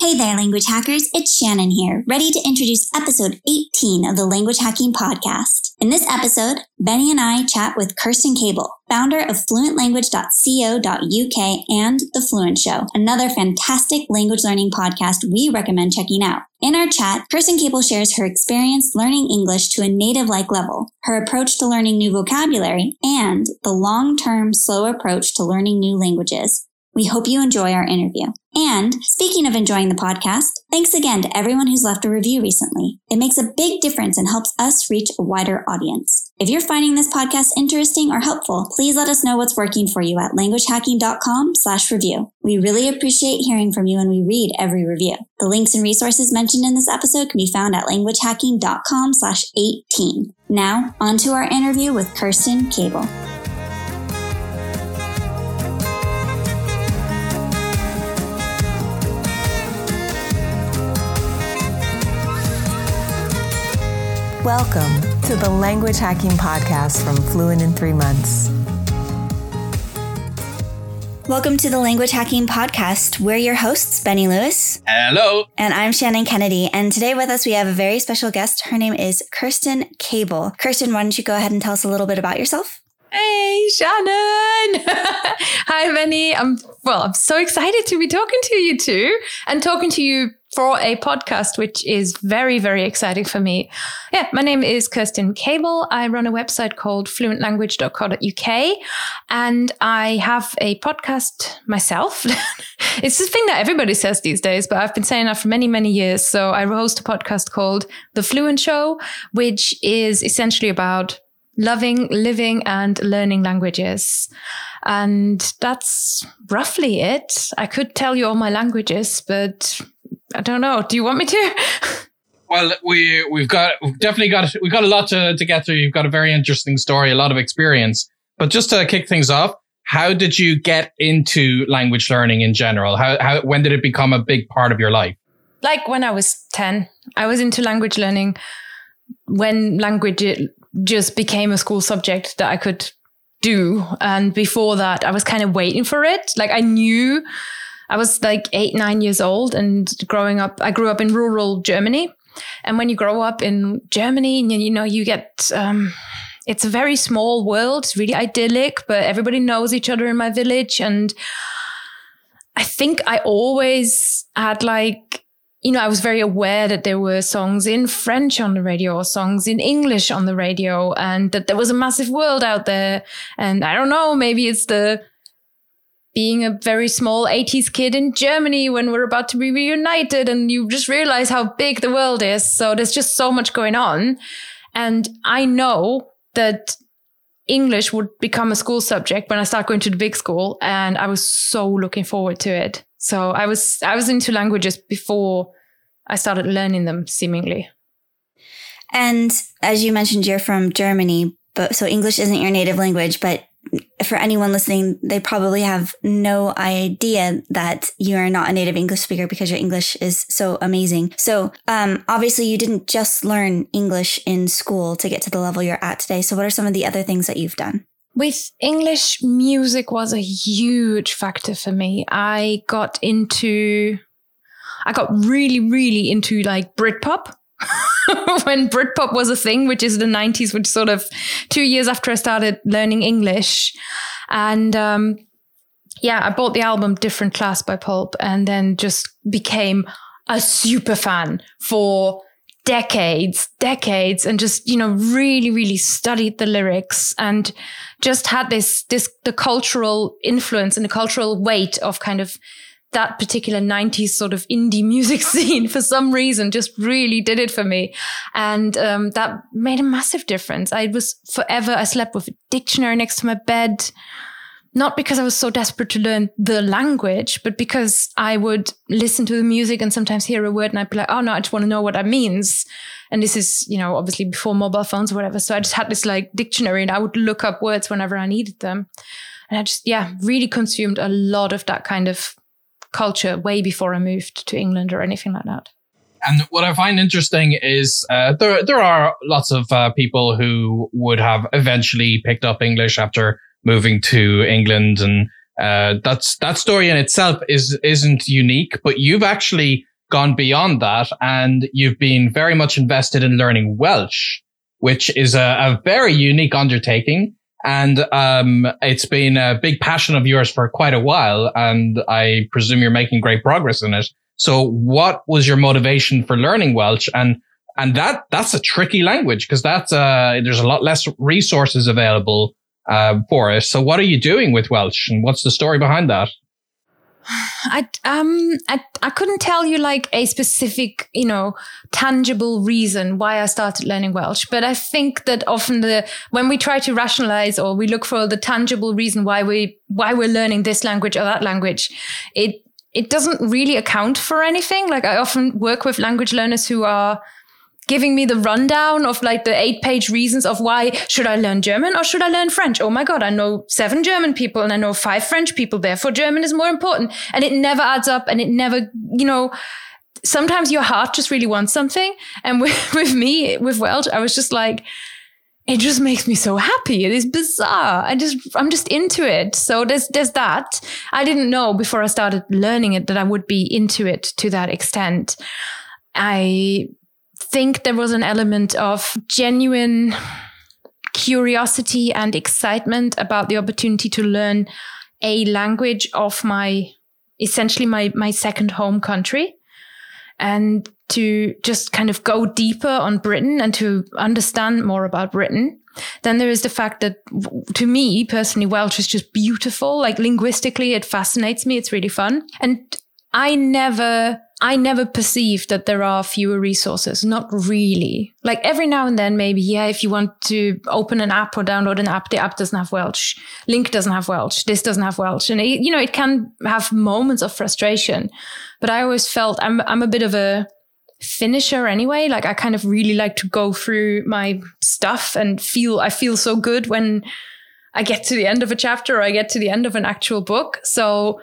Hey there, language hackers. It's Shannon here, ready to introduce episode 18 of the Language Hacking Podcast. In this episode, Benny and I chat with Kerstin Cable, founder of fluentlanguage.co.uk and The Fluent Show, another fantastic language learning podcast we recommend checking out. In our chat, Kerstin Cable shares her experience learning English to a native like level, her approach to learning new vocabulary, and the long term slow approach to learning new languages. We hope you enjoy our interview. And speaking of enjoying the podcast, thanks again to everyone who's left a review recently. It makes a big difference and helps us reach a wider audience. If you're finding this podcast interesting or helpful, please let us know what's working for you at languagehacking.com slash review. We really appreciate hearing from you and we read every review. The links and resources mentioned in this episode can be found at languagehacking.com slash 18. Now, on to our interview with Kerstin Cable. Welcome to the Language Hacking Podcast from Fluent in Three Months. Welcome to the Language Hacking Podcast. We're your hosts, Benny Lewis. Hello. And I'm Shannon Kennedy. And today with us, we have a very special guest. Her name is Kerstin Cable. Kerstin, why don't you go ahead and tell us a little bit about yourself? Hey, Shannon. Hi, Benny. I'm well, I'm so excited to be talking to you too and talking to you for a podcast, which is very, very exciting for me. Yeah, my name is Kerstin Cable. I run a website called fluentlanguage.co.uk and I have a podcast myself. it's the thing that everybody says these days, but I've been saying that for many, many years. So I host a podcast called The Fluent Show, which is essentially about loving, living, and learning languages. And that's roughly it. I could tell you all my languages, but I don't know. Do you want me to? Well, we we've got we've definitely got we've got a lot to, to get through. You've got a very interesting story, a lot of experience. But just to kick things off, how did you get into language learning in general? How how when did it become a big part of your life? Like when I was 10, I was into language learning when language just became a school subject that I could do. And before that, I was kind of waiting for it. Like I knew I was like eight, nine years old and growing up, I grew up in rural Germany. And when you grow up in Germany, you know, you get, um, it's a very small world. It's really idyllic, but everybody knows each other in my village. And I think I always had like you know, I was very aware that there were songs in French on the radio or songs in English on the radio and that there was a massive world out there. And I don't know, maybe it's the being a very small 80s kid in Germany when we're about to be reunited and you just realize how big the world is. So there's just so much going on. And I know that English would become a school subject when I start going to the big school. And I was so looking forward to it. So I was I was into languages before I started learning them seemingly. And as you mentioned, you're from Germany, but so English isn't your native language, but for anyone listening, they probably have no idea that you are not a native English speaker because your English is so amazing. So, um, obviously you didn't just learn English in school to get to the level you're at today. So what are some of the other things that you've done? With English, music was a huge factor for me. I got into, I got really, really into like Britpop. when Britpop was a thing, which is the 90s, which sort of two years after I started learning English. And um, yeah, I bought the album Different Class by Pulp and then just became a super fan for decades, decades, and just, you know, really, really studied the lyrics and just had this, this, the cultural influence and the cultural weight of kind of that particular 90s sort of indie music scene for some reason just really did it for me. And um, that made a massive difference. I was forever, I slept with a dictionary next to my bed not because I was so desperate to learn the language, but because I would listen to the music and sometimes hear a word and I'd be like, oh no, I just want to know what that means. And this is, you know, obviously before mobile phones or whatever. So I just had this like dictionary and I would look up words whenever I needed them. And I just, yeah, really consumed a lot of that kind of culture way before I moved to England or anything like that. And what I find interesting is uh, there there are lots of uh, people who would have eventually picked up English after moving to England and Uh, that's that story in itself is isn't unique, but you've actually gone beyond that, and you've been very much invested in learning Welsh, which is a, a very unique undertaking. And um, it's been a big passion of yours for quite a while, and I presume you're making great progress in it. So, what was your motivation for learning Welsh? And and that that's a tricky language because that's uh, there's a lot less resources available uh, for it. So, what are you doing with Welsh, and what's the story behind that? I um I, I couldn't tell you like a specific you know tangible reason why I started learning Welsh, but I think that often the when we try to rationalize or we look for the tangible reason why we why we're learning this language or that language, it it doesn't really account for anything. Like I often work with language learners who are giving me the rundown of like the eight page reasons of why should I learn German or should I learn French? Oh my God, I know seven German people and I know five French people. Therefore, German is more important. And it never adds up and it never, you know, sometimes your heart just really wants something. And with, with me, with Welsh, I was just like, it just makes me so happy. It is bizarre. I just, I'm just into it. So there's, there's that. I didn't know before I started learning it that I would be into it to that extent. I think there was an element of genuine curiosity and excitement about the opportunity to learn a language of my essentially my my second home country and to just kind of go deeper on Britain and to understand more about Britain. Then there is the fact that to me personally, Welsh is just beautiful. Like linguistically, it fascinates me. It's really fun. And I never I never perceive that there are fewer resources. Not really. Like every now and then, maybe, yeah, if you want to open an app or download an app, the app doesn't have Welsh. LingQ doesn't have Welsh. This doesn't have Welsh. And, it, you know, it can have moments of frustration. But I always felt I'm, I'm a bit of a finisher anyway. Like I kind of really like to go through my stuff and feel, I feel so good when I get to the end of a chapter or I get to the end of an actual book. So,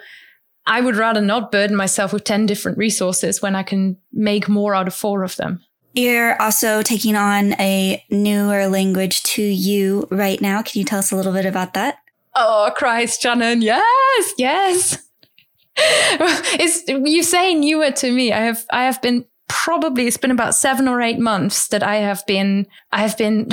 I would rather not burden myself with 10 different resources when I can make more out of four of them. You're also taking on a newer language to you right now. Can you tell us a little bit about that? Oh, Christ, Shannon. Yes, yes. it's, you say newer to me. I have, I have been probably, it's been about seven or eight months that I have been, I have been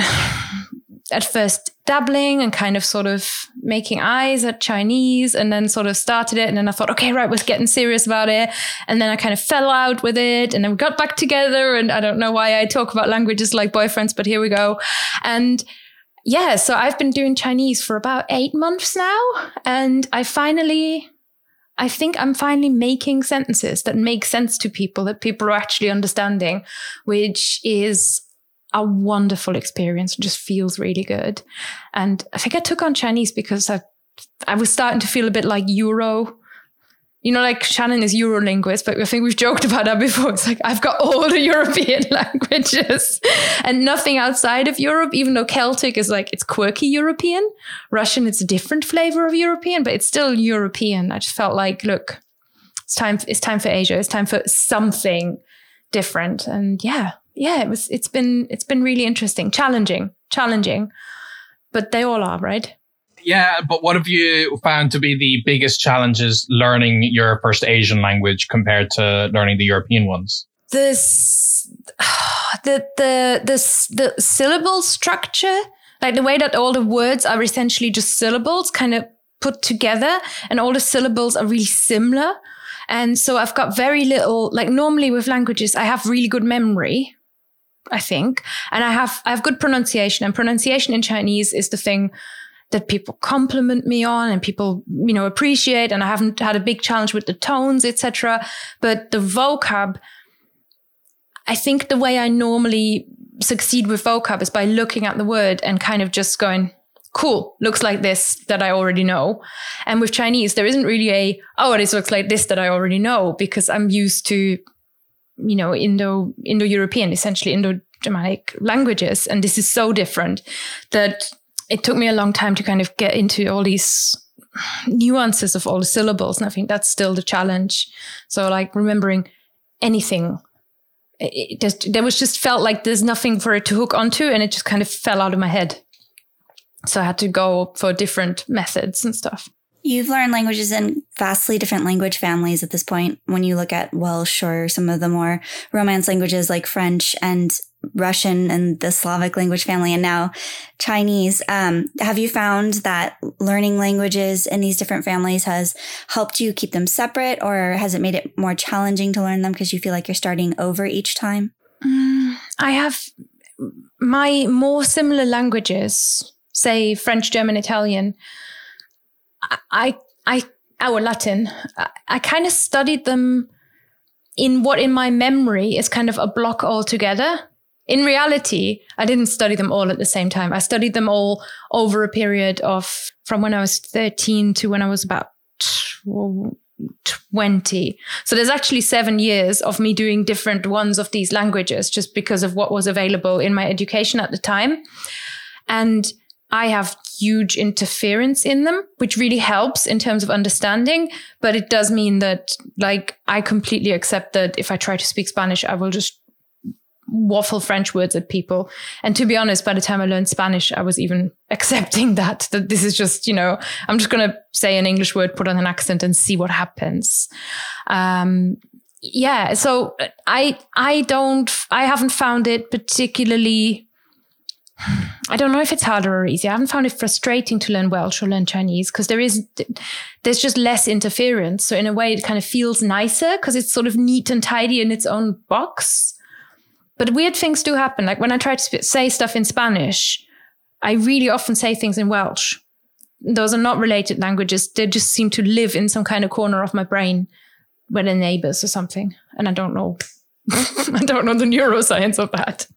at first dabbling and kind of sort of making eyes at Chinese and then sort of started it. And then I thought, okay, right, we're getting serious about it. And then I kind of fell out with it and then we got back together. And I don't know why I talk about languages like boyfriends, but here we go. And yeah, so I've been doing Chinese for about eight months now. And I finally, I think I'm finally making sentences that make sense to people, that people are actually understanding, which is a wonderful experience. It just feels really good. And I think I took on Chinese because I, I was starting to feel a bit like Euro. You know, like Shannon is Eurolinguiste, but I think we've joked about that before. It's like I've got all the European languages and nothing outside of Europe, even though Celtic is like it's quirky European. Russian, it's a different flavor of European, but it's still European. I just felt like, look, it's time, it's time for Asia. It's time for something different. And yeah, yeah, it was, it's been, it's been really interesting, challenging, challenging, but they all are, right? Yeah, but what have you found to be the biggest challenges learning your first Asian language compared to learning the European ones? This, the, the, the, the syllable structure, like the way that all the words are essentially just syllables kind of put together and all the syllables are really similar. And so I've got very little, like normally with languages, I have really good memory, I think. And I have I have good pronunciation, and pronunciation in Chinese is the thing that people compliment me on and people you know appreciate. And I haven't had a big challenge with the tones, etc. But the vocab, I think the way I normally succeed with vocab is by looking at the word and kind of just going, cool, looks like this that I already know. And with Chinese, there isn't really a, oh, this looks like this that I already know because I'm used to you know, Indo Indo European, essentially Indo Germanic languages, and this is so different that it took me a long time to kind of get into all these nuances of all the syllables, and I think that's still the challenge. So, like remembering anything. It just, there was just felt like there's nothing for it to hook onto, and it just kind of fell out of my head. So I had to go for different methods and stuff. You've learned languages in vastly different language families at this point. When you look at Welsh or some of the more Romance languages like French and Russian and the Slavic language family, and now Chinese. Um, have you found that learning languages in these different families has helped you keep them separate, or has it made it more challenging to learn them because you feel like you're starting over each time? Mm, I have my more similar languages, say French, German, Italian I, I, our Latin, I, I kind of studied them in what in my memory is kind of a block altogether. In reality, I didn't study them all at the same time. I studied them all over a period of from when I was 13 to when I was about 20. So there's actually seven years of me doing different ones of these languages just because of what was available in my education at the time. And I have huge interference in them, which really helps in terms of understanding. But it does mean that, like, I completely accept that if I try to speak Spanish, I will just waffle French words at people. And to be honest, by the time I learned Spanish, I was even accepting that, that this is just, you know, I'm just going to say an English word, put on an accent and see what happens. Um, yeah. So I, I don't, I haven't found it particularly I don't know if it's harder or easier. I haven't found it frustrating to learn Welsh or learn Chinese because there is, there's just less interference. So in a way, it kind of feels nicer because it's sort of neat and tidy in its own box. But weird things do happen. Like when I try to say stuff in Spanish, I really often say things in Welsh. Those are not related languages. They just seem to live in some kind of corner of my brain where they're neighbors or something. And I don't know. I don't know the neuroscience of that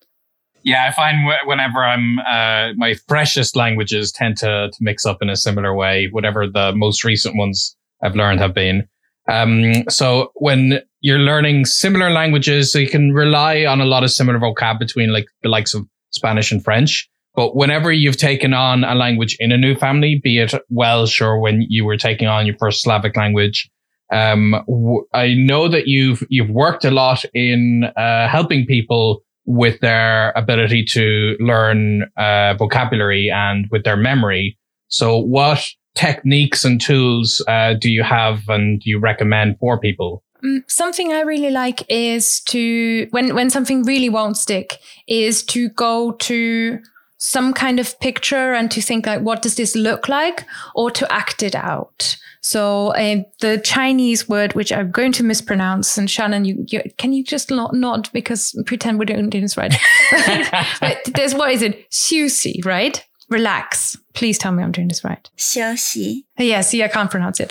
yeah, I find whenever I'm uh, my freshest languages tend to, to mix up in a similar way. Whatever the most recent ones I've learned have been. Um, so when you're learning similar languages, so you can rely on a lot of similar vocab between like the likes of Spanish and French. But whenever you've taken on a language in a new family, be it Welsh or when you were taking on your first Slavic language, um, w- I know that you've you've worked a lot in uh, helping people with their ability to learn uh, vocabulary and with their memory. So what techniques and tools uh, do you have and do you recommend for people? Mm, something I really like is to when when something really won't stick is to go to some kind of picture and to think like what does this look like? Or to act it out. So uh, the chinese word which i'm going to mispronounce and shannon you, you can you just not nod? Because pretend we're doing this right. But there's what is it? Sushi right? Relax. Please tell me i'm doing this right. Sushi yeah see i can't pronounce it.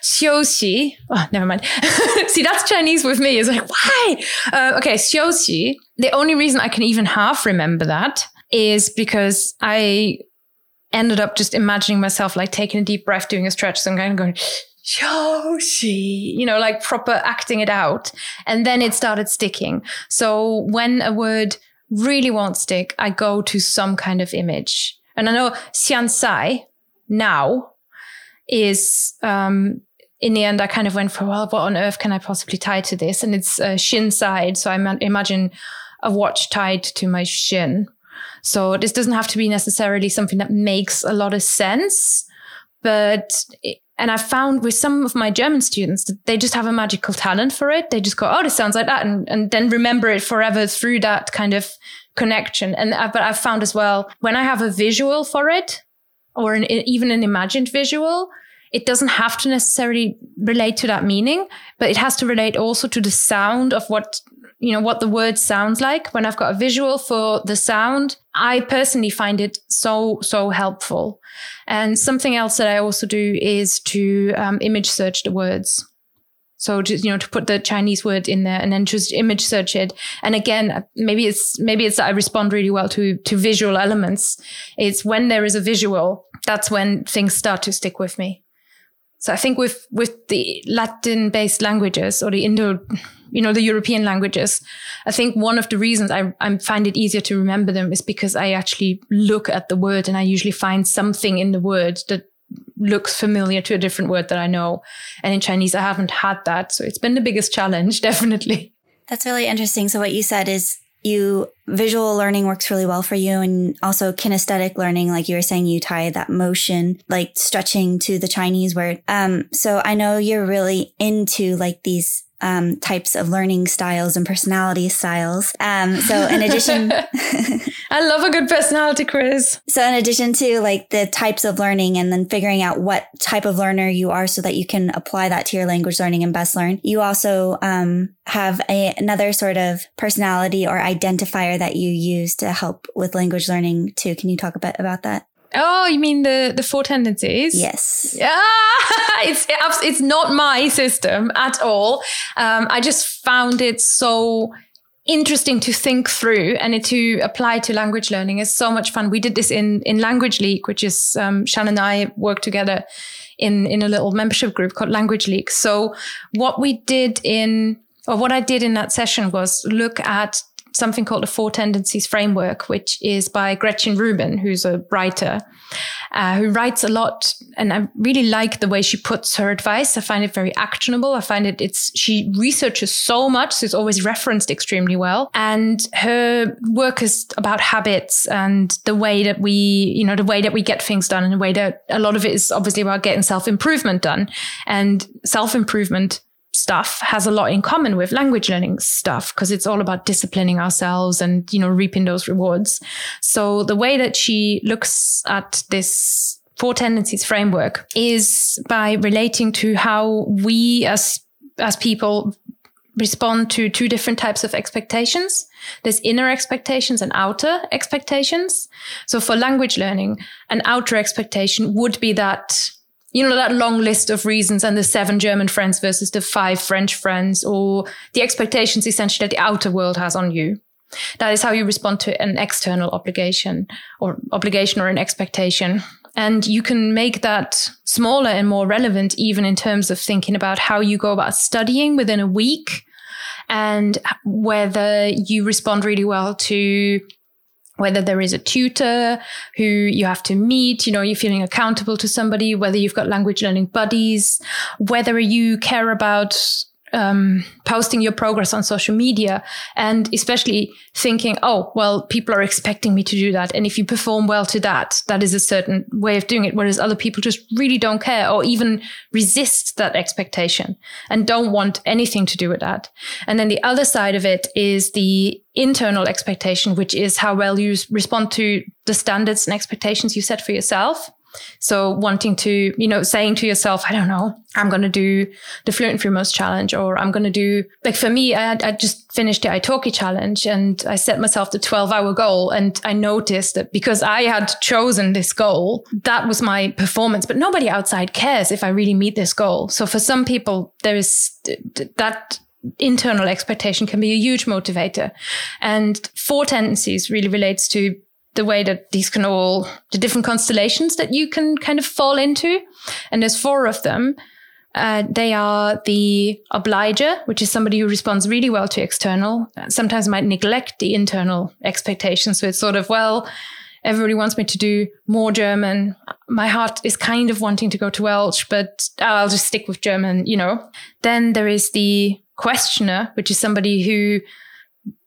Sushi oh never mind. See that's chinese with me. It's like why? Uh, okay sushi the only reason i can even half remember that is because I ended up just imagining myself like taking a deep breath, doing a stretch, so I'm kind of going, Yoshi, you know, like proper acting it out. And then it started sticking. So when a word really won't stick, I go to some kind of image. And I know Xiansai now is, um, in the end, I kind of went for, well, what on earth can I possibly tie to this? And it's uh, shin side. So I imagine a watch tied to my shin. So this doesn't have to be necessarily something that makes a lot of sense, but and I found with some of my German students that they just have a magical talent for it. They just go, "Oh, this sounds like that," and and then remember it forever through that kind of connection. And uh, I, but I've found as well when I have a visual for it, or an, even an imagined visual, it doesn't have to necessarily relate to that meaning, but it has to relate also to the sound of what you know, what the word sounds like. When I've got a visual for the sound, I personally find it so, so helpful. And something else that I also do is to um, image search the words. So just, you know, to put the Chinese word in there and then just image search it. And again, maybe it's, maybe it's that I respond really well to, to visual elements. It's when there is a visual, that's when things start to stick with me. So I think with, with the Latin based languages or the Indo, you know, the European languages. I think one of the reasons I, I find it easier to remember them is because I actually look at the word and I usually find something in the word that looks familiar to a different word that I know. And in Chinese, I haven't had that. So it's been the biggest challenge, definitely. That's really interesting. So what you said is you visual learning works really well for you and also kinesthetic learning like you were saying you tie that motion like stretching to the chinese word um so i know you're really into like these um, types of learning styles and personality styles. Um, so in addition, I love a good personality quiz. So in addition to like the types of learning and then figuring out what type of learner you are so that you can apply that to your language learning and best learn, you also, um, have a, another sort of personality or identifier that you use to help with language learning too. Can you talk a bit about that? Oh, you mean the the four tendencies? Yes. Yeah, it's it's not my system at all. Um, I just found it so interesting to think through and to apply to language learning is so much fun. We did this in in Language League, which is um, Shan and I work together in in a little membership group called Language League. So what we did in or what I did in that session was look at something called the Four Tendencies Framework, which is by Gretchen Rubin, who's a writer uh, who writes a lot. And I really like the way she puts her advice. I find it very actionable. I find it, it's, she researches so much. So it's always referenced extremely well. And her work is about habits and the way that we, you know, the way that we get things done and the way that a lot of it is obviously about getting self improvement done and self improvement stuff has a lot in common with language learning stuff because it's all about disciplining ourselves and you know reaping those rewards so the way that she looks at this four tendencies framework is by relating to how we as as people respond to two different types of expectations. There's inner expectations and outer expectations. So for language learning, an outer expectation would be that you know, that long list of reasons and the seven German friends versus the five French friends or the expectations essentially that the outer world has on you. That is how you respond to an external obligation or obligation or an expectation. And you can make that smaller and more relevant, even in terms of thinking about how you go about studying within a week and whether you respond really well to whether there is a tutor who you have to meet, you know, you're feeling accountable to somebody, whether you've got language learning buddies, whether you care about um, posting your progress on social media and especially thinking, oh, well, people are expecting me to do that. And if you perform well to that, that is a certain way of doing it. Whereas other people just really don't care or even resist that expectation and don't want anything to do with that. And then the other side of it is the internal expectation, which is how well you respond to the standards and expectations you set for yourself. So wanting to, you know, saying to yourself, I don't know, I'm going to do the Fluent Months challenge, or I'm going to do, like for me, I, I just finished the Italki challenge and I set myself the 12 hour goal. And I noticed that because I had chosen this goal, that was my performance, but nobody outside cares if I really meet this goal. So for some people, there is that internal expectation can be a huge motivator. And four tendencies really relates to the way that these can all, the different constellations that you can kind of fall into. And there's four of them. Uh, they are the obliger, which is somebody who responds really well to external, sometimes might neglect the internal expectations. So it's sort of, well, everybody wants me to do more German. My heart is kind of wanting to go to Welsh, but I'll just stick with German, you know. Then there is the questioner, which is somebody who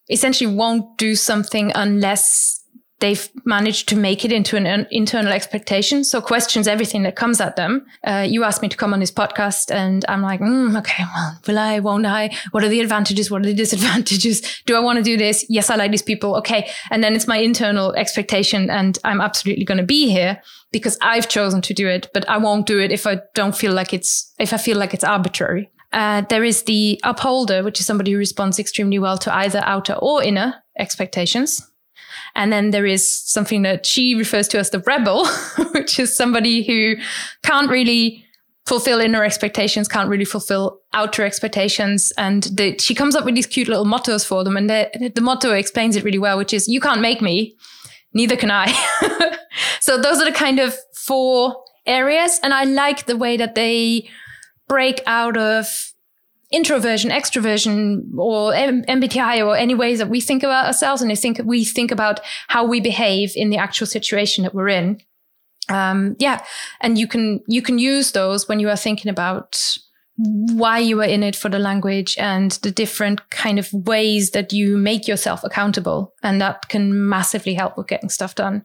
essentially won't do something unless they've managed to make it into an internal expectation. So questions everything that comes at them. Uh, you asked me to come on this podcast and I'm like, mm, okay, well, will I, won't I? What are the advantages? What are the disadvantages? Do I want to do this? Yes, I like these people. Okay. And then it's my internal expectation and I'm absolutely going to be here because I've chosen to do it, but I won't do it if I don't feel like it's, if I feel like it's arbitrary. Uh, there is the upholder, which is somebody who responds extremely well to either outer or inner expectations. And then there is something that she refers to as the rebel, which is somebody who can't really fulfill inner expectations, can't really fulfill outer expectations. And the, she comes up with these cute little mottos for them. And the, the motto explains it really well, which is, you can't make me, neither can I. so those are the kind of four areas. And I like the way that they break out of introversion, extroversion, or MBTI, or any ways that we think about ourselves, and I think we think about how we behave in the actual situation that we're in. Um, yeah, and you can you can use those when you are thinking about why you are in it for the language and the different kind of ways that you make yourself accountable. And that can massively help with getting stuff done.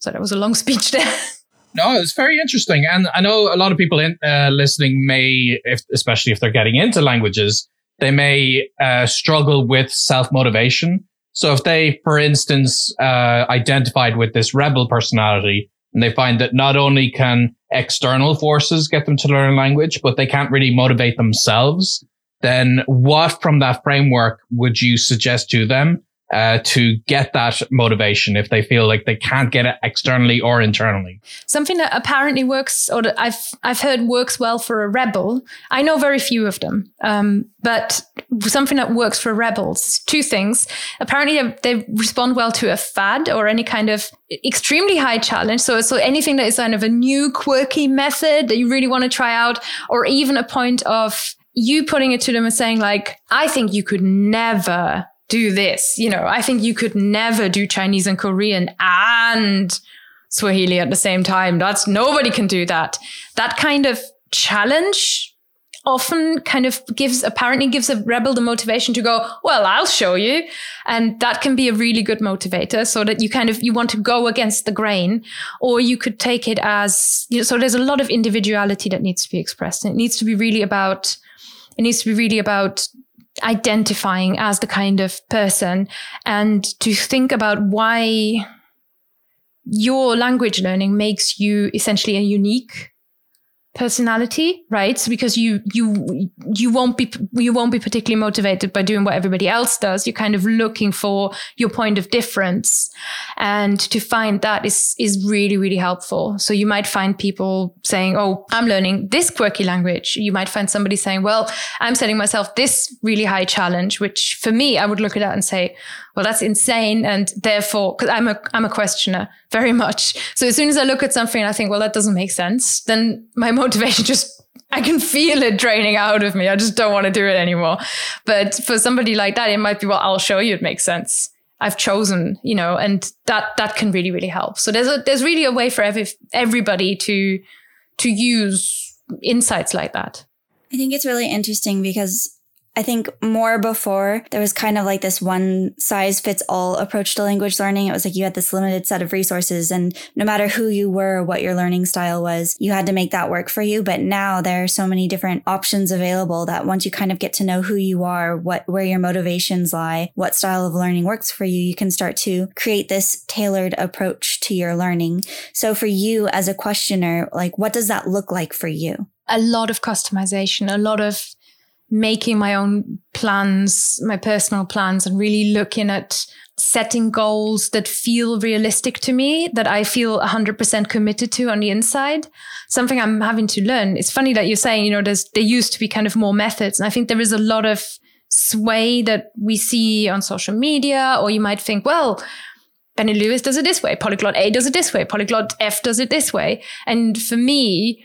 So that was a long speech there. No, it's very interesting, and I know a lot of people in, uh, listening may, if, especially if they're getting into languages, they may uh, struggle with self motivation. So if they, for instance, uh, identified with this rebel personality, and they find that not only can external forces get them to learn a language, but they can't really motivate themselves, then what from that framework would you suggest to them uh, to get that motivation if they feel like they can't get it externally or internally. Something that apparently works, or that I've I've heard works well for a rebel. I know very few of them, um, but something that works for rebels. Two things. Apparently, they, they respond well to a fad or any kind of extremely high challenge. So so anything that is kind of a new quirky method that you really want to try out, or even a point of you putting it to them and saying like, I think you could never do this. You know, I think you could never do Chinese and Korean and Swahili at the same time. That's nobody can do that. That kind of challenge often kind of gives apparently gives a rebel the motivation to go well i'll show you and that can be a really good motivator so that you kind of you want to go against the grain or you could take it as you know, so there's a lot of individuality that needs to be expressed and it needs to be really about it needs to be really about identifying as the kind of person and to think about why your language learning makes you essentially a unique personality, right? Because you you you won't be you won't be particularly motivated by doing what everybody else does. You're kind of looking for your point of difference, and to find that is is really really helpful. So you might find people saying, "Oh, I'm learning this quirky language." You might find somebody saying, "Well, I'm setting myself this really high challenge," which for me, I would look at that and say, well, that's insane. And therefore, because I'm a, I'm a questioner very much. So as soon as I look at something and I think, well, that doesn't make sense, then my motivation just, I can feel it draining out of me. I just don't want to do it anymore. But for somebody like that, it might be, well, I'll show you it makes sense. I've chosen, you know, and that, that can really, really help. So there's a, there's really a way for every, everybody to, to use insights like that. I think it's really interesting because I think more before there was kind of like this one size fits all approach to language learning. It was like you had this limited set of resources and no matter who you were, what your learning style was, you had to make that work for you. But now there are so many different options available that once you kind of get to know who you are, what, where your motivations lie, what style of learning works for you, you can start to create this tailored approach to your learning. So for you as a questioner, like what does that look like for you? A lot of customization, a lot of making my own plans, my personal plans, and really looking at setting goals that feel realistic to me, that I feel 100% committed to on the inside. Something I'm having to learn. It's funny that you're saying, you know, there's, there used to be kind of more methods. And I think there is a lot of sway that we see on social media, or you might think, well, Benny Lewis does it this way, polyglot A does it this way, polyglot F does it this way. And for me,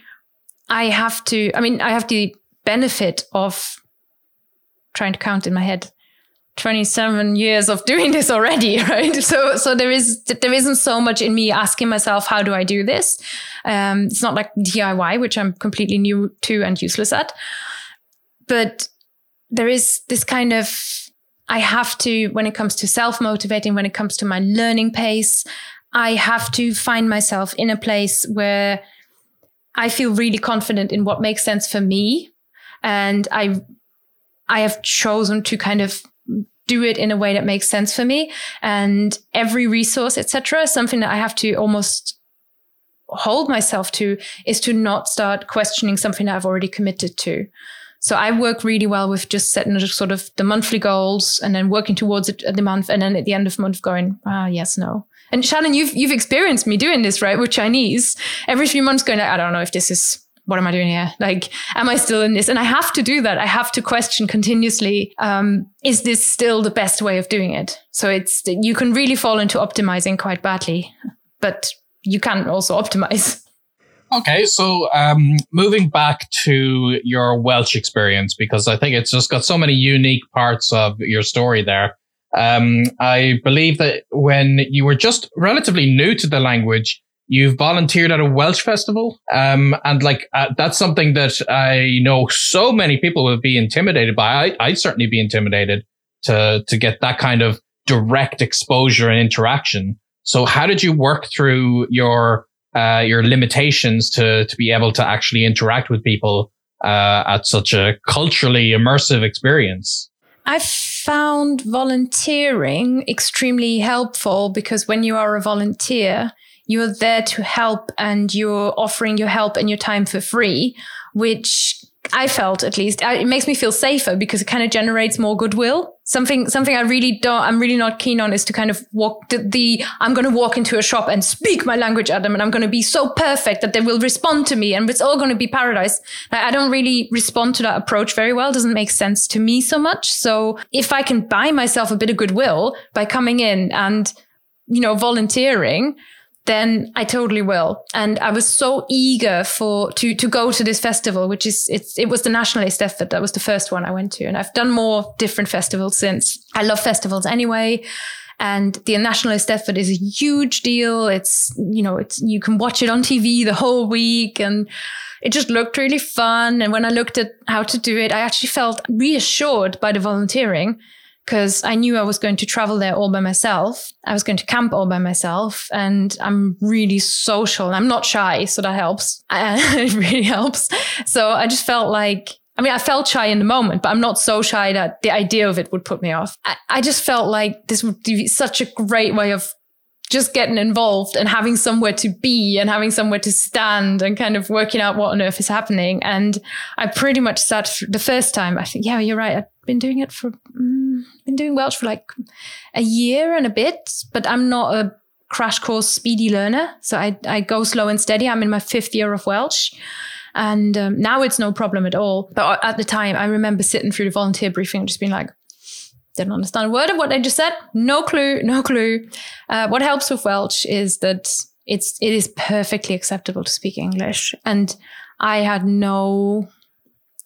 I have to, I mean, I have the benefit of trying to count in my head 27 years of doing this already right? So so there is there isn't so much in me asking myself how do i do this? Um, it's not like diy which i'm completely new to and useless at. But there is this kind of i have to when it comes to self motivating when it comes to my learning pace i have to find myself in a place where i feel really confident in what makes sense for me and I I have chosen to kind of do it in a way that makes sense for me and every resource etc something that I have to almost hold myself to is to not start questioning something that I've already committed to. So I work really well with just setting sort of the monthly goals and then working towards it at the month and then at the end of the month going, ah, yes, no. And Shannon, you've you've experienced me doing this, right? With Chinese. Every few months going, I don't know if this is what am I doing here? Like, am I still in this? And I have to do that. I have to question continuously, um, is this still the best way of doing it? So it's, you can really fall into optimizing quite badly, but you can also optimize. Okay, so um, moving back to your Welsh experience, because I think it's just got so many unique parts of your story there. Um, I believe that when you were just relatively new to the language, you've volunteered at a Welsh festival. Um, and like, uh, that's something that I know so many people would be intimidated by. I, I'd certainly be intimidated to, to get that kind of direct exposure and interaction. So how did you work through your, uh, your limitations to, to be able to actually interact with people, uh, at such a culturally immersive experience? I found volunteering extremely helpful because when you are a volunteer, you're there to help and you're offering your help and your time for free, which I felt at least it makes me feel safer because it kind of generates more goodwill. Something, something I really don't, I'm really not keen on is to kind of walk the, the I'm going to walk into a shop and speak my language at them and I'm going to be so perfect that they will respond to me and it's all going to be paradise. I don't really respond to that approach very well. It doesn't make sense to me so much. So if I can buy myself a bit of goodwill by coming in and, you know, volunteering, then I totally will. And I was so eager for to to go to this festival, which is it's it was the National Eisteddfod. That was the first one I went to, and I've done more different festivals since. I love festivals anyway. And the National Eisteddfod is a huge deal. It's, you know, it's, you can watch it on TV the whole week and it just looked really fun. And when I looked at how to do it, I actually felt reassured by the volunteering because I knew I was going to travel there all by myself. I was going to camp all by myself and I'm really social and I'm not shy. So that helps. it really helps. So I just felt like, I mean, I felt shy in the moment, but I'm not so shy that the idea of it would put me off. I, I just felt like this would be such a great way of just getting involved and having somewhere to be and having somewhere to stand and kind of working out what on earth is happening. And I pretty much sat the first time. I think, yeah, you're right. I've been doing it for, mm, been doing Welsh for like a year and a bit, but I'm not a crash course speedy learner. So I, I go slow and steady. I'm in my fifth year of Welsh. And um, now it's no problem at all. But at the time, I remember sitting through the volunteer briefing and just being like, didn't understand a word of what they just said. No clue, no clue. Uh, what helps with Welsh is that it's it is perfectly acceptable to speak English, and I had no,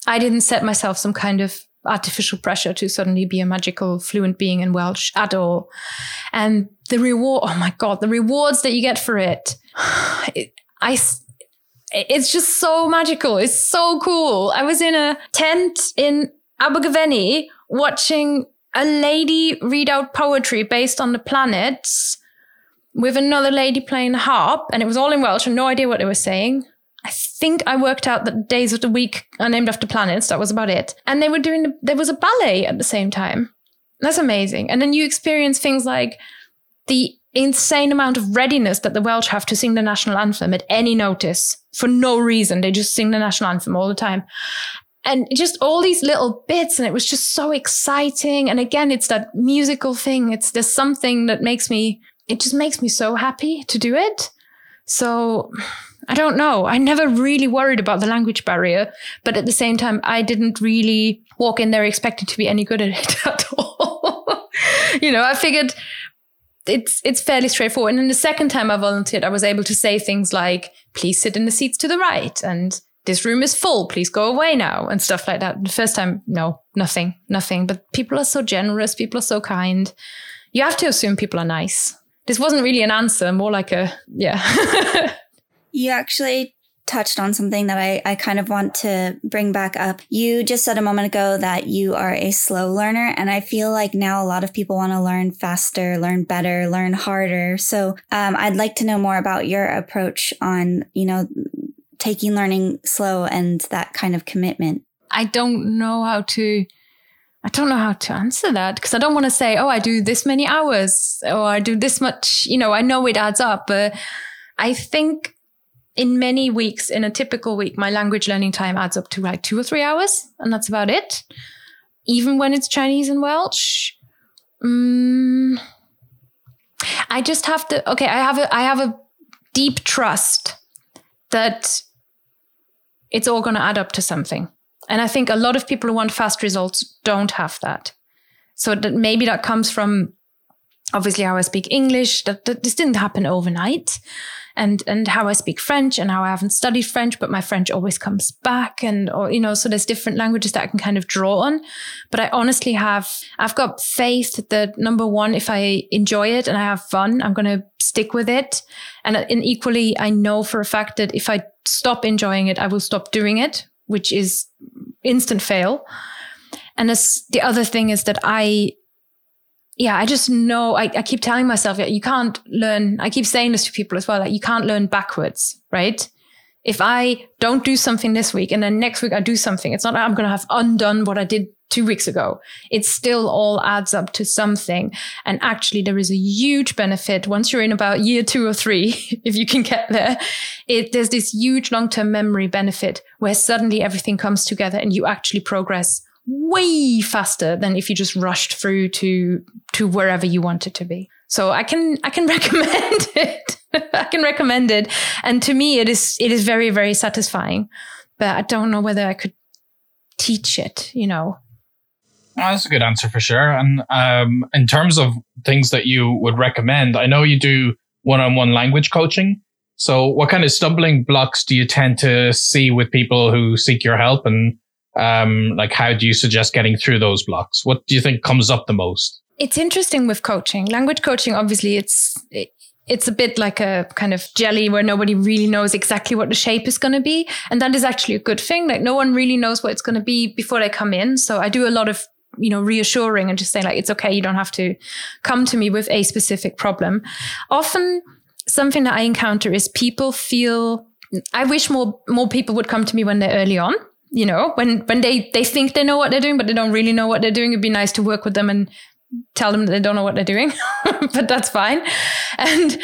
I didn't set myself some kind of artificial pressure to suddenly be a magical fluent being in Welsh at all. And the reward, oh my god, the rewards that you get for it, it I it's just so magical. It's so cool. I was in a tent in Abergavenny watching a lady read out poetry based on the planets with another lady playing the harp, and it was all in Welsh. I had no idea what they were saying. I think I worked out that days of the week are named after planets. That was about it. And they were doing, the, there was a ballet at the same time. That's amazing. And then you experience things like the insane amount of readiness that the Welsh have to sing the national anthem at any notice for no reason. They just sing the national anthem all the time and just all these little bits and it was just so exciting. And again it's that musical thing. It's there's something that makes me it just makes me so happy to do it. So i don't know. I never really worried about the language barrier but at the same time i didn't really walk in there expecting to be any good at it at all. You know i figured it's it's fairly straightforward. And then the second time i volunteered i was able to say things like please sit in the seats to the right and this room is full, please go away now, and stuff like that. The first time, no, nothing, nothing. But people are so generous, people are so kind. You have to assume people are nice. This wasn't really an answer, more like a, yeah. you actually touched on something that I, I kind of want to bring back up. You just said a moment ago that you are a slow learner. And I feel like now a lot of people want to learn faster, learn better, learn harder. So um, I'd like to know more about your approach on, you know, taking learning slow and that kind of commitment? I don't know how to I don't know how to answer that because I don't want to say, oh, I do this many hours or I do this much. You know, I know it adds up, but I think in many weeks, in a typical week, my language learning time adds up to like two or three hours, and that's about it. Even when it's Chinese and Welsh. Um, I just have to, okay, I have a, I have a deep trust that it's all going to add up to something. And I think a lot of people who want fast results don't have that. So that maybe that comes from obviously how I speak English. That, that this didn't happen overnight and and how I speak French and how I haven't studied French, but my French always comes back and or you know, so there's different languages that I can kind of draw on. But I honestly have I've got faith that number one, if I enjoy it and I have fun, I'm gonna stick with it. And, and equally I know for a fact that if I stop enjoying it, I will stop doing it, which is instant fail. And as the other thing is that I yeah, I just know, I, I keep telling myself, you can't learn. I keep saying this to people as well, like you can't learn backwards, right? If I don't do something this week and then next week I do something, it's not I'm going to have undone what I did two weeks ago. It still all adds up to something. And actually, there is a huge benefit once you're in about year two or three, if you can get there. It, there's this huge long term memory benefit where suddenly everything comes together and you actually progress way faster than if you just rushed through to to wherever you wanted to be. So I can I can recommend it. I can recommend it. And to me it is it is very, very satisfying. But I don't know whether I could teach it, you know. That's a good answer for sure. And um, in terms of things that you would recommend, I know you do one-on-one language coaching. So, what kind of stumbling blocks do you tend to see with people who seek your help, and um, like how do you suggest getting through those blocks? What do you think comes up the most? It's interesting with coaching. Language coaching, obviously, it's it's a bit like a kind of jelly where nobody really knows exactly what the shape is going to be, and that is actually a good thing. Like no one really knows what it's going to be before they come in. So I do a lot of you know reassuring and just saying like it's okay. You don't have to come to me with a specific problem. Often, something that I encounter is people feel. I wish more more people would come to me when they're early on you know, when when they they think they know what they're doing, but they don't really know what they're doing, it'd be nice to work with them and tell them that they don't know what they're doing, but that's fine. And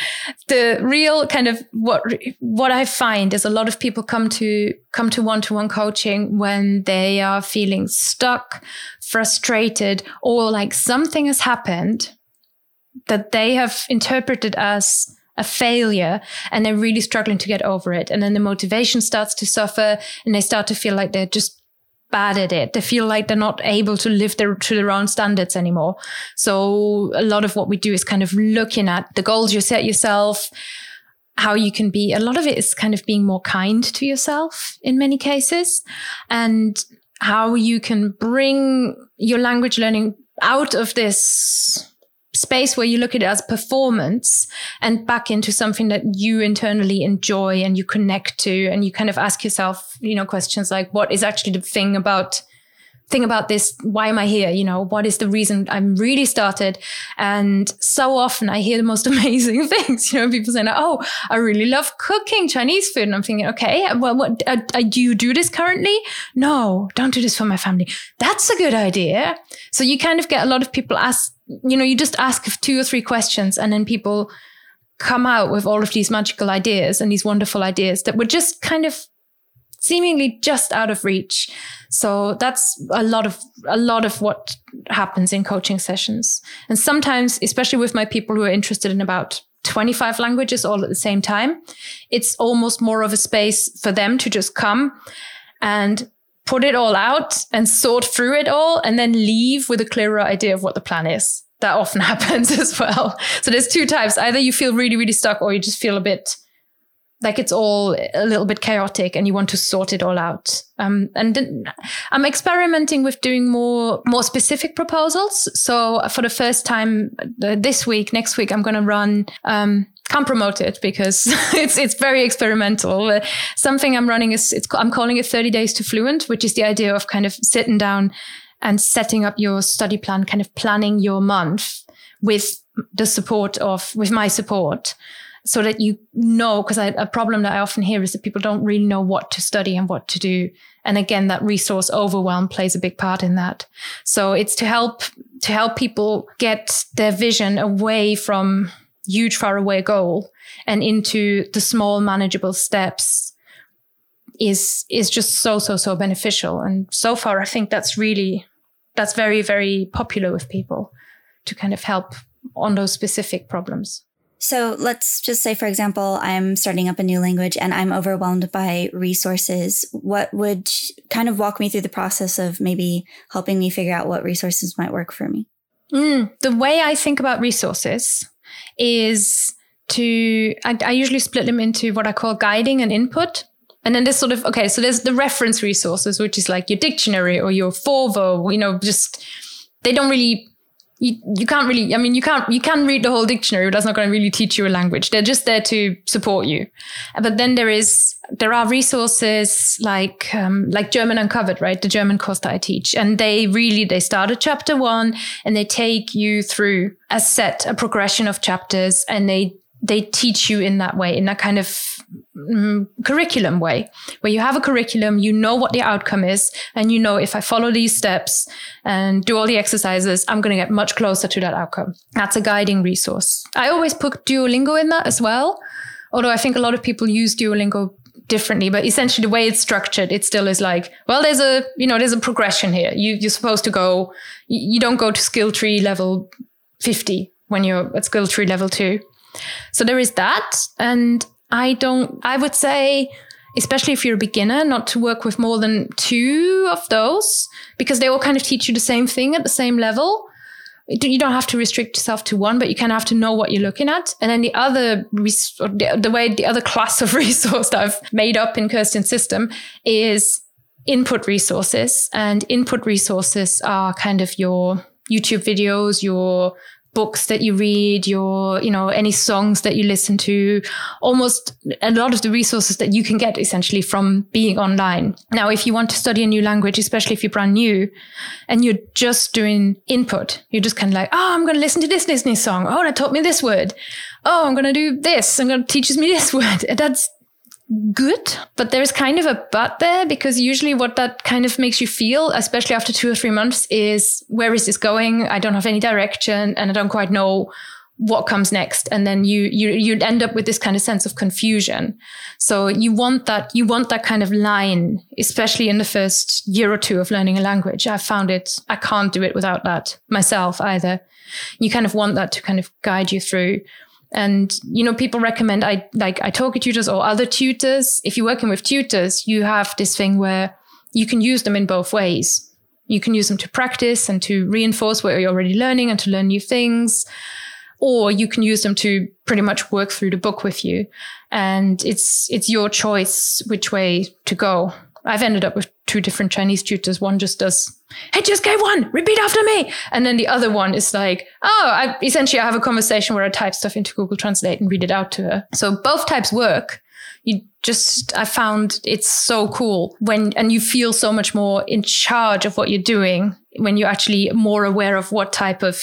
the real kind of what what I find is a lot of people come to come to one to one coaching when they are feeling stuck, frustrated, or like something has happened that they have interpreted as a failure and they're really struggling to get over it. And then the motivation starts to suffer and they start to feel like they're just bad at it. They feel like they're not able to live their, to their own standards anymore. So a lot of what we do is kind of looking at the goals you set yourself, how you can be, a lot of it is kind of being more kind to yourself in many cases and how you can bring your language learning out of this space where you look at it as performance and back into something that you internally enjoy and you connect to and you kind of ask yourself you know questions like what is actually the thing about thing about this why am i here? You know what is the reason i'm really started? And so often i hear the most amazing things you know people saying oh i really love cooking chinese food. And i'm thinking okay well what uh, uh, do you do this currently? No don't do this for my family. That's a good idea. So you kind of get a lot of people ask you know, you just ask two or three questions and then people come out with all of these magical ideas and these wonderful ideas that were just kind of seemingly just out of reach. So that's a lot of a lot of what happens in coaching sessions. And sometimes, especially with my people who are interested in about 25 languages all at the same time, it's almost more of a space for them to just come and put it all out and sort through it all and then leave with a clearer idea of what the plan is. That often happens as well. So there's two types. Either you feel really, really stuck or you just feel a bit like it's all a little bit chaotic and you want to sort it all out. Um, and I'm experimenting with doing more, more specific proposals. So for the first time uh, this week, next week, I'm going to run, um, can't promote it because it's it's very experimental. Uh, something I'm running is it's I'm calling it 30 days to fluent, which is the idea of kind of sitting down and setting up your study plan, kind of planning your month with the support of with my support so that you know because a problem that i often hear is that people don't really know what to study and what to do. And again that resource overwhelm plays a big part in that. So it's to help to help people get their vision away from huge far away goal and into the small manageable steps is is just so so so beneficial. And so far i think that's really that's very very popular with people to kind of help on those specific problems so let's just say, for example, I'm starting up a new language and I'm overwhelmed by resources. What would kind of walk me through the process of maybe helping me figure out what resources might work for me? Mm, the way I think about resources is to, I, I usually split them into what I call guiding and input. And then there's sort of, okay, so there's the reference resources, which is like your dictionary or your Forvo, you know, just, they don't really you, you can't really i mean you can't you can read the whole dictionary but that's not going to really teach you a language. They're just there to support you. But then there is there are resources like um, like german uncovered right? The german course that i teach. And they really they start at chapter one and they take you through a set a progression of chapters and they they teach you in that way, in that kind of um, curriculum way, where you have a curriculum, you know what the outcome is, and you know if I follow these steps and do all the exercises, I'm going to get much closer to that outcome. That's a guiding resource. I always put Duolingo in that as well, although I think a lot of people use Duolingo differently but essentially the way it's structured it still is like well there's a you know there's a progression here you, you're supposed to go you don't go to skill tree level 50 when you're at skill tree level 2 so there is that. And I don't, I would say, especially if you're a beginner, not to work with more than two of those because they all kind of teach you the same thing at the same level. You don't have to restrict yourself to one, but you kind of have to know what you're looking at. And then the other, the way the other class of resource that I've made up in Kerstin's system is input resources. And input resources are kind of your YouTube videos, your books that you read, your, you know, any songs that you listen to, almost a lot of the resources that you can get essentially from being online. Now, if you want to study a new language, especially if you're brand new and you're just doing input, you're just kind of like, oh, I'm going to listen to this Disney song. Oh, that taught me this word. Oh, I'm going to do this. I'm going to teaches me this word. That's good, but there's kind of a but there because usually what that kind of makes you feel, especially after two or three months, is where is this going? I don't have any direction and I don't quite know what comes next. And then you you you end up with this kind of sense of confusion. So you want that you want that kind of line especially in the first year or two of learning a language. I found it i can't do it without that myself either. You kind of want that to kind of guide you through and, you know, people recommend I like I italki tutors or other tutors. If you're working with tutors, you have this thing where you can use them in both ways. You can use them to practice and to reinforce what you're already learning and to learn new things. Or you can use them to pretty much work through the book with you. And it's, it's your choice which way to go. I've ended up with two different Chinese tutors. One just does, hey, just get one, repeat after me. And then the other one is like, oh, I, essentially I have a conversation where I type stuff into Google Translate and read it out to her. So both types work. You just, I found it's so cool when, and you feel so much more in charge of what you're doing when you're actually more aware of what type of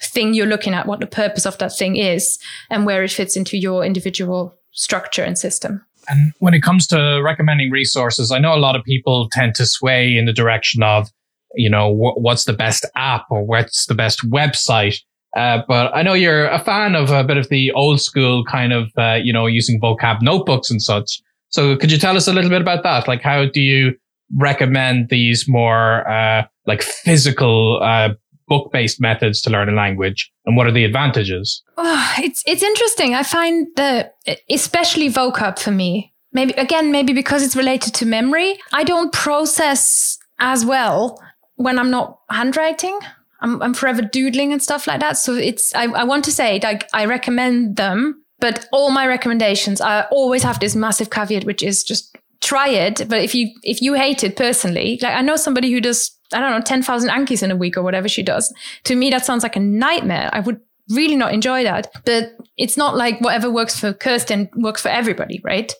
thing you're looking at, what the purpose of that thing is, and where it fits into your individual structure and system. And when it comes to recommending resources, I know a lot of people tend to sway in the direction of, you know, wh- what's the best app or what's the best website. Uh, but I know you're a fan of a bit of the old school kind of, uh, you know, using vocab notebooks and such. So could you tell us a little bit about that? Like, how do you recommend these more, uh, like physical, uh, book based methods to learn a language and what are the advantages? Oh, it's it's interesting. I find that especially vocab for me. Maybe again, maybe because it's related to memory, I don't process as well when I'm not handwriting. I'm, I'm forever doodling and stuff like that. So it's I, I want to say like I recommend them, but all my recommendations I always have this massive caveat, which is just try it. But if you if you hate it personally, like I know somebody who does I don't know, 10,000 Ankis in a week or whatever she does. To me, that sounds like a nightmare. I would really not enjoy that. But it's not like whatever works for Kerstin works for everybody, right?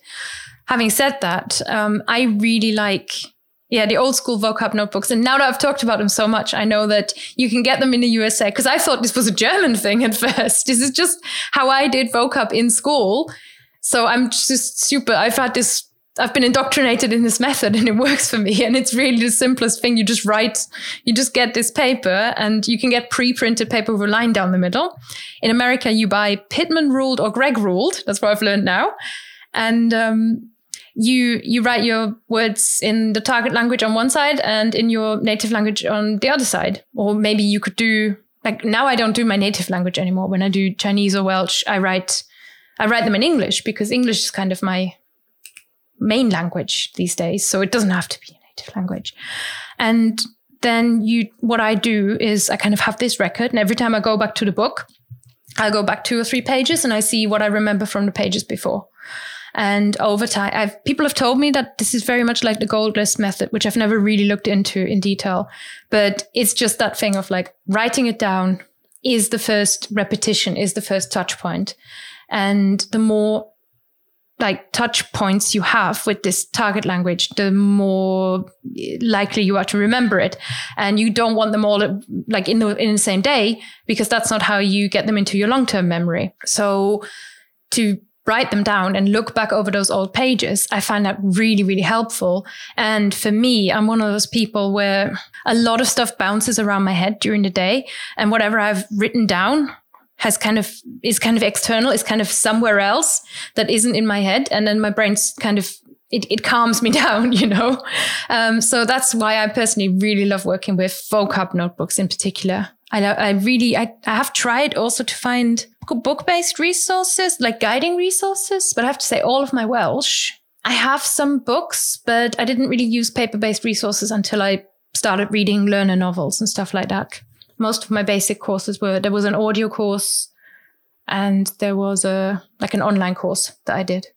Having said that, um, I really like, yeah, the old school vocab notebooks. And now that I've talked about them so much, I know that you can get them in the USA because I thought this was a German thing at first. This is just how I did vocab in school. So I'm just super, I've had this I've been indoctrinated in this method and it works for me. And it's really the simplest thing. You just write, you just get this paper and you can get pre-printed paper with a line down the middle. In America, you buy Pitman ruled or Gregg ruled. That's what I've learned now. And, um, you, you write your words in the target language on one side and in your native language on the other side. Or maybe you could do, like now I don't do my native language anymore. When I do Chinese or Welsh, I write, I write them in English because English is kind of my main language these days. So it doesn't have to be a native language. And then you, what I do is I kind of have this record, and every time I go back to the book, I go back two or three pages and I see what I remember from the pages before. And over time, I've, people have told me that this is very much like the gold list method, which I've never really looked into in detail. But it's just that thing of like writing it down is the first repetition, is the first touch point. And the more like touch points you have with this target language, the more likely you are to remember it. And you don't want them all like in the, in the same day because that's not how you get them into your long term memory. So to write them down and look back over those old pages, I find that really, really helpful. And for me, I'm one of those people where a lot of stuff bounces around my head during the day and whatever I've written down has kind of is kind of external is kind of somewhere else that isn't in my head. And then my brain's kind of it, it calms me down you know? Um, so that's why i personally really love working with vocab notebooks in particular. I, I really I, I have tried also to find book-based resources like guiding resources but i have to say all of my welsh. I have some books but i didn't really use paper-based resources until i started reading learner novels and stuff like that most of my basic courses were there was an audio course and there was a like an online course that I did.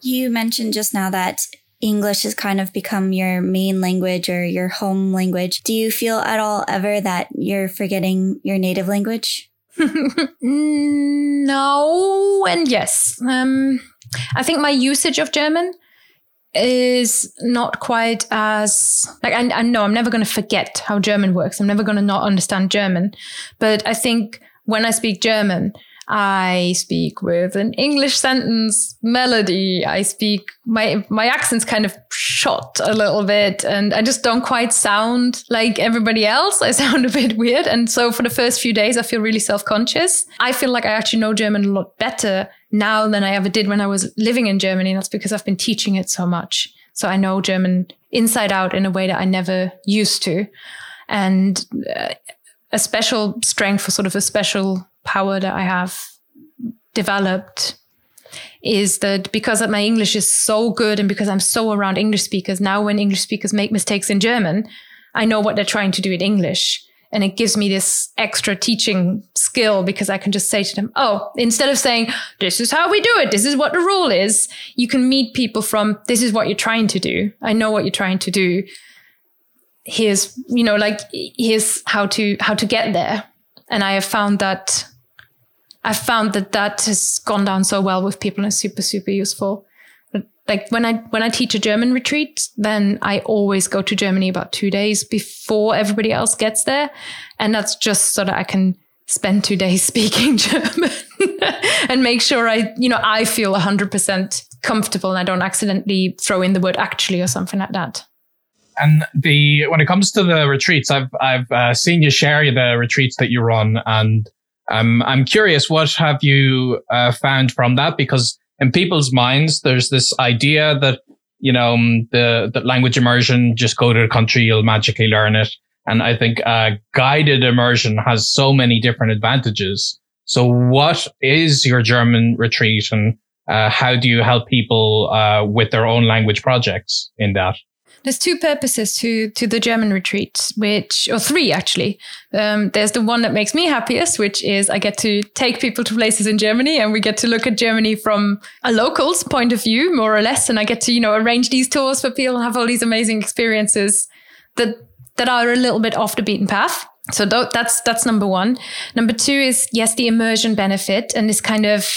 You mentioned just now that English has kind of become your main language or your home language. Do you feel at all ever that you're forgetting your native language? no and yes. Um, I think my usage of German is not quite as like I, I know I'm never going to forget how German works. I'm never going to not understand German, but I think when I speak German, I speak with an English sentence melody. I speak my my accent's kind of shot a little bit and I just don't quite sound like everybody else. I sound a bit weird. And so for the first few days I feel really self-conscious. I feel like I actually know German a lot better now than I ever did when I was living in Germany. That's because I've been teaching it so much. So I know German inside out in a way that I never used to. And uh, a special strength for sort of a special power that I have developed is that because my English is so good and because I'm so around English speakers, now when English speakers make mistakes in German, I know what they're trying to do in English. And it gives me this extra teaching skill because I can just say to them, Oh, instead of saying, this is how we do it. This is what the rule is. You can meet people from, this is what you're trying to do. I know what you're trying to do. Here's, you know, like, here's how to, how to get there. And I have found that I found that that has gone down so well with people and super, super useful. Like when I, when I teach a German retreat, then I always go to Germany about two days before everybody else gets there. And that's just so that I can spend two days speaking German and make sure I, you know, I feel 100% comfortable and I don't accidentally throw in the word actually or something like that. And the when it comes to the retreats, I've I've uh, seen you share the retreats that you run, and um, I'm curious, what have you uh, found from that? Because in people's minds, there's this idea that you know um, the the language immersion, just go to the country, you'll magically learn it. And I think uh, guided immersion has so many different advantages. So, what is your German retreat, and uh, how do you help people uh, with their own language projects in that? There's two purposes to to the German retreat, which or three actually. Um, there's the one that makes me happiest, which is I get to take people to places in Germany, and we get to look at Germany from a local's point of view, more or less. And I get to you know arrange these tours for people, and have all these amazing experiences that that are a little bit off the beaten path. So that's that's number one. Number two is yes, the immersion benefit and this kind of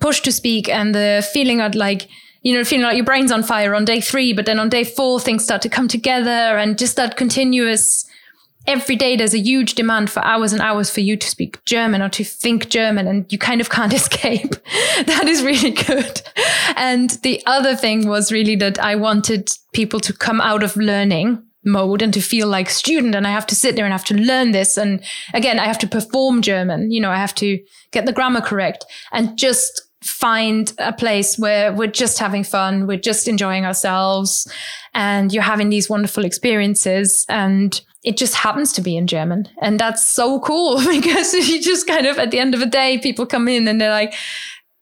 push to speak and the feeling of like you know, feeling like your brain's on fire on day three, but then on day four, things start to come together and just that continuous, every day there's a huge demand for hours and hours for you to speak German or to think German and you kind of can't escape. that is really good. And the other thing was really that I wanted people to come out of learning mode and to feel like student and I have to sit there and have to learn this. And again, I have to perform German. You know, I have to get the grammar correct and just find a place where we're just having fun, we're just enjoying ourselves, and you're having these wonderful experiences. And it just happens to be in German. And that's so cool because you just kind of, at the end of the day, people come in and they're like,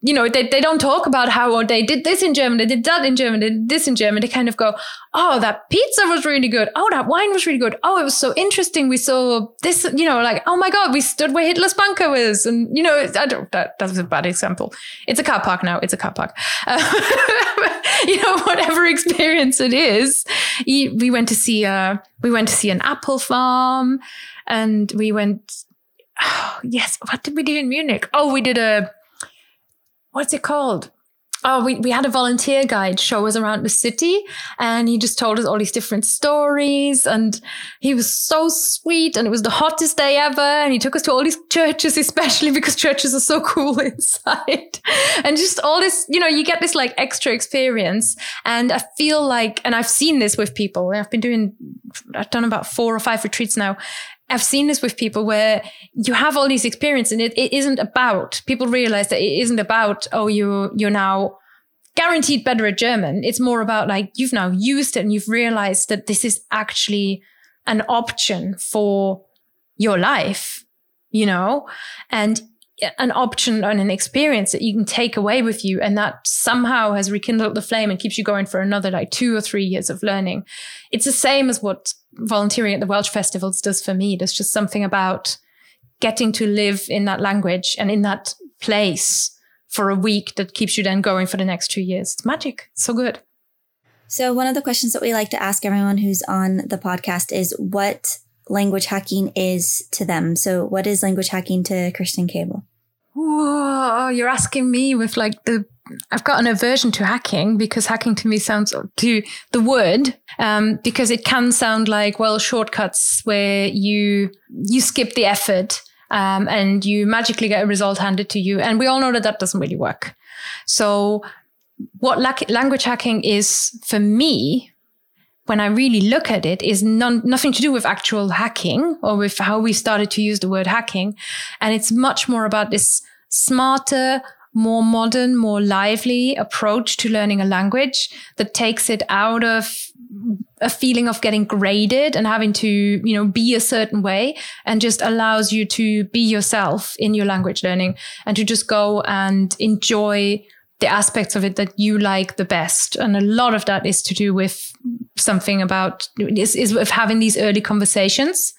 you know, they, they don't talk about how oh, they did this in Germany, they did that in Germany, they did this in Germany. They kind of go, oh, that pizza was really good. Oh, that wine was really good. Oh, it was so interesting. We saw this, you know, like, oh my God, we stood where Hitler's bunker was. And, you know, I don't, that, that was a bad example. It's a car park now. It's a car park. Uh, you know, whatever experience it is. We went to see, uh, we went to see an apple farm and we went, oh, yes, what did we do in Munich? Oh, we did a, what's it called? Oh, we, we had a volunteer guide show us around the city and he just told us all these different stories and he was so sweet and it was the hottest day ever. And he took us to all these churches, especially because churches are so cool inside and just all this, you know, you get this like extra experience. And I feel like, and I've seen this with people. I've been doing, I've done about four or five retreats now I've seen this with people where you have all these experiences and it, it isn't about, people realize that it isn't about, oh, you, you're now guaranteed better at German. It's more about like, you've now used it and you've realized that this is actually an option for your life, you know, and an option and an experience that you can take away with you. And that somehow has rekindled the flame and keeps you going for another like two or three years of learning. It's the same as what volunteering at the Welsh festivals does for me. There's just something about getting to live in that language and in that place for a week that keeps you then going for the next two years. It's magic. So good. So, one of the questions that we like to ask everyone who's on the podcast is what language hacking is to them. So, what is language hacking to Kerstin Cable? Whoa, you're asking me with like the I've got an aversion to hacking because hacking to me sounds to the word um, because it can sound like well shortcuts where you you skip the effort um, and you magically get a result handed to you and we all know that that doesn't really work. So what la- language hacking is for me when I really look at it is non- nothing to do with actual hacking or with how we started to use the word hacking and it's much more about this smarter more modern, more lively approach to learning a language that takes it out of a feeling of getting graded and having to, you know, be a certain way and just allows you to be yourself in your language learning and to just go and enjoy the aspects of it that you like the best. And a lot of that is to do with something about is, is with having these early conversations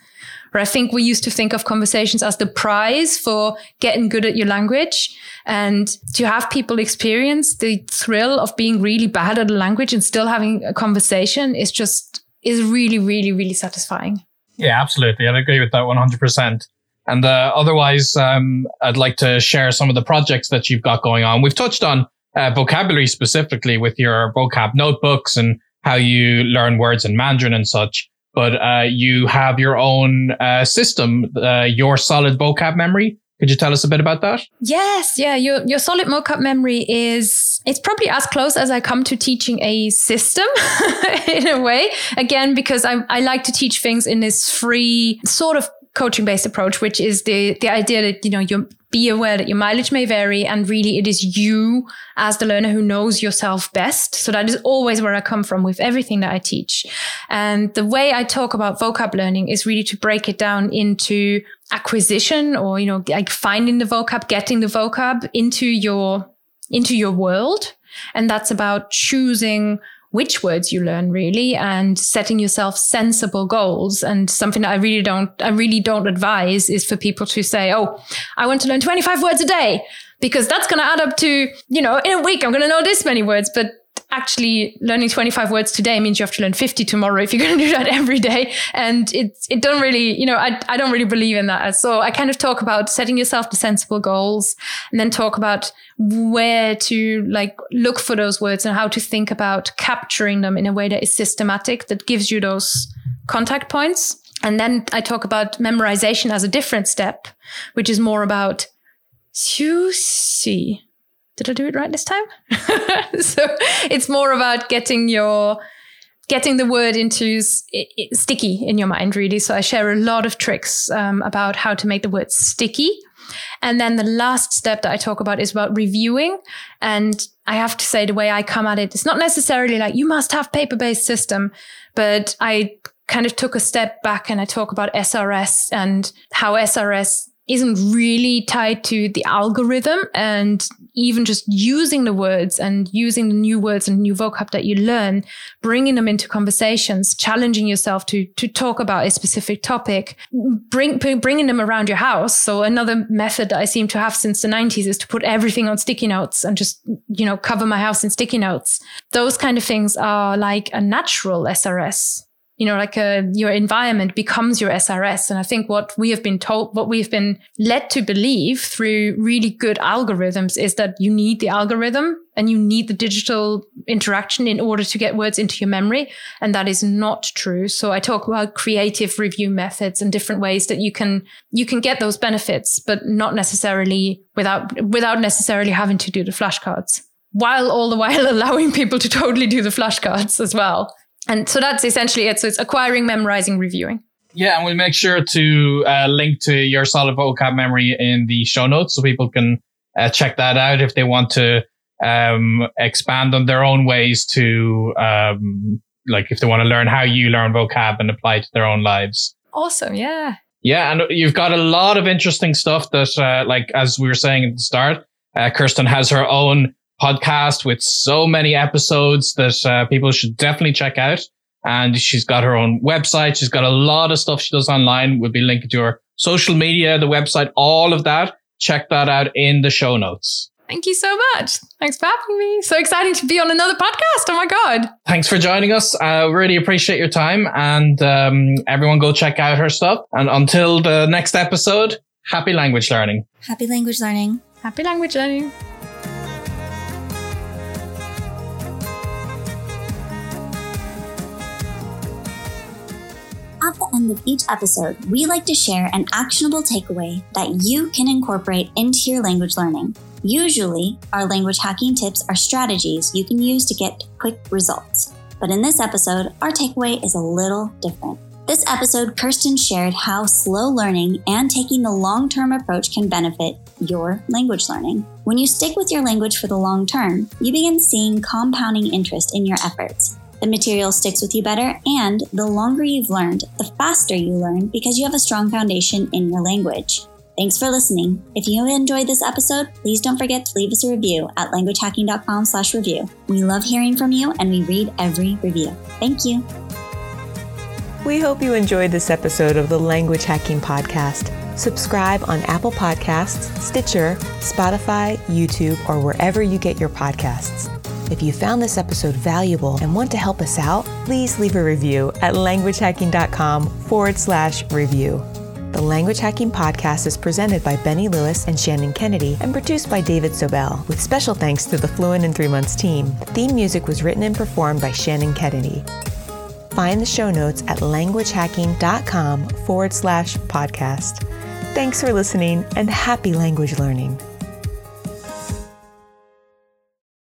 I think we used to think of conversations as the prize for getting good at your language. And to have people experience the thrill of being really bad at a language and still having a conversation is just, is really, really, really satisfying. Yeah, absolutely. I'd agree with that 100%. And uh, otherwise, um, I'd like to share some of the projects that you've got going on. We've touched on uh, vocabulary specifically with your vocab notebooks and how you learn words in Mandarin and such but uh, you have your own uh, system, uh, your solid vocab memory. Could you tell us a bit about that? Yes, yeah. Your your solid vocab memory is it's probably as close as I come to teaching a system in a way. Again, because I, I like to teach things in this free sort of coaching based approach, which is the the idea that you know you be aware that your mileage may vary, and really it is you as the learner who knows yourself best. So that is always where I come from with everything that I teach. And the way I talk about vocab learning is really to break it down into acquisition, or you know, like finding the vocab, getting the vocab into your into your world, and that's about choosing which words you learn really and setting yourself sensible goals. And something that I really don't, I really don't advise is for people to say, Oh, I want to learn 25 words a day because that's going to add up to, you know, in a week, I'm going to know this many words. But actually learning 25 words today means you have to learn 50 tomorrow if you're going to do that every day. And it, it don't really, you know, I, I don't really believe in that. So I kind of talk about setting yourself the sensible goals and then talk about where to like look for those words and how to think about capturing them in a way that is systematic, that gives you those contact points. And then I talk about memorization as a different step, which is more about see did I do it right this time? so it's more about getting your getting the word into sticky in your mind, really. So I share a lot of tricks um, about how to make the word sticky. And then the last step that I talk about is about reviewing. And I have to say, the way I come at it, it's not necessarily like you must have paper based system, but I kind of took a step back and I talk about SRS and how SRS isn't really tied to the algorithm and even just using the words and using the new words and new vocab that you learn, bringing them into conversations, challenging yourself to, to talk about a specific topic, bring, bringing them around your house. So another method that I seem to have since the nineties is to put everything on sticky notes and just, you know, cover my house in sticky notes. Those kind of things are like a natural SRS you know, like a, uh, your environment becomes your SRS. And I think what we have been told, what we have been led to believe through really good algorithms is that you need the algorithm and you need the digital interaction in order to get words into your memory. And that is not true. So I talk about creative review methods and different ways that you can, you can get those benefits, but not necessarily without, without necessarily having to do the flashcards while all the while allowing people to totally do the flashcards as well. And so that's essentially it. So it's acquiring, memorizing, reviewing. Yeah, and we'll make sure to uh, link to your solid vocab memory in the show notes so people can uh, check that out if they want to um, expand on their own ways to, um, like, if they want to learn how you learn vocab and apply it to their own lives. Awesome. Yeah. Yeah. And you've got a lot of interesting stuff that, uh, like, as we were saying at the start, uh, Kerstin has her own podcast with so many episodes that uh, people should definitely check out. And she's got her own website. She's got a lot of stuff she does online. We'll be linking to her social media, the website, all of that. Check that out in the show notes. Thank you so much. Thanks for having me. So exciting to be on another podcast. Oh my God. Thanks for joining us. I uh, really appreciate your time. And um, everyone go check out her stuff. And until the next episode, happy language learning. Happy language learning. Happy language learning. End of each episode, we like to share an actionable takeaway that you can incorporate into your language learning. Usually, our language hacking tips are strategies you can use to get quick results. But in this episode, our takeaway is a little different. This episode, Kerstin shared how slow learning and taking the long term approach can benefit your language learning. When you stick with your language for the long term, you begin seeing compounding interest in your efforts. The material sticks with you better, and the longer you've learned, the faster you learn because you have a strong foundation in your language. Thanks for listening. If you enjoyed this episode, please don't forget to leave us a review at languagehacking.com slash review. We love hearing from you and we read every review. Thank you. We hope you enjoyed this episode of the Language Hacking Podcast. Subscribe on Apple Podcasts, Stitcher, Spotify, YouTube, or wherever you get your podcasts. If you found this episode valuable and want to help us out, please leave a review at languagehacking.com forward slash review. The Language Hacking Podcast is presented by Benny Lewis and Shannon Kennedy and produced by David Sobel, with special thanks to the Fluent in Three Months team. The theme music was written and performed by Shannon Kennedy. Find the show notes at languagehacking.com forward slash podcast. Thanks for listening and happy language learning.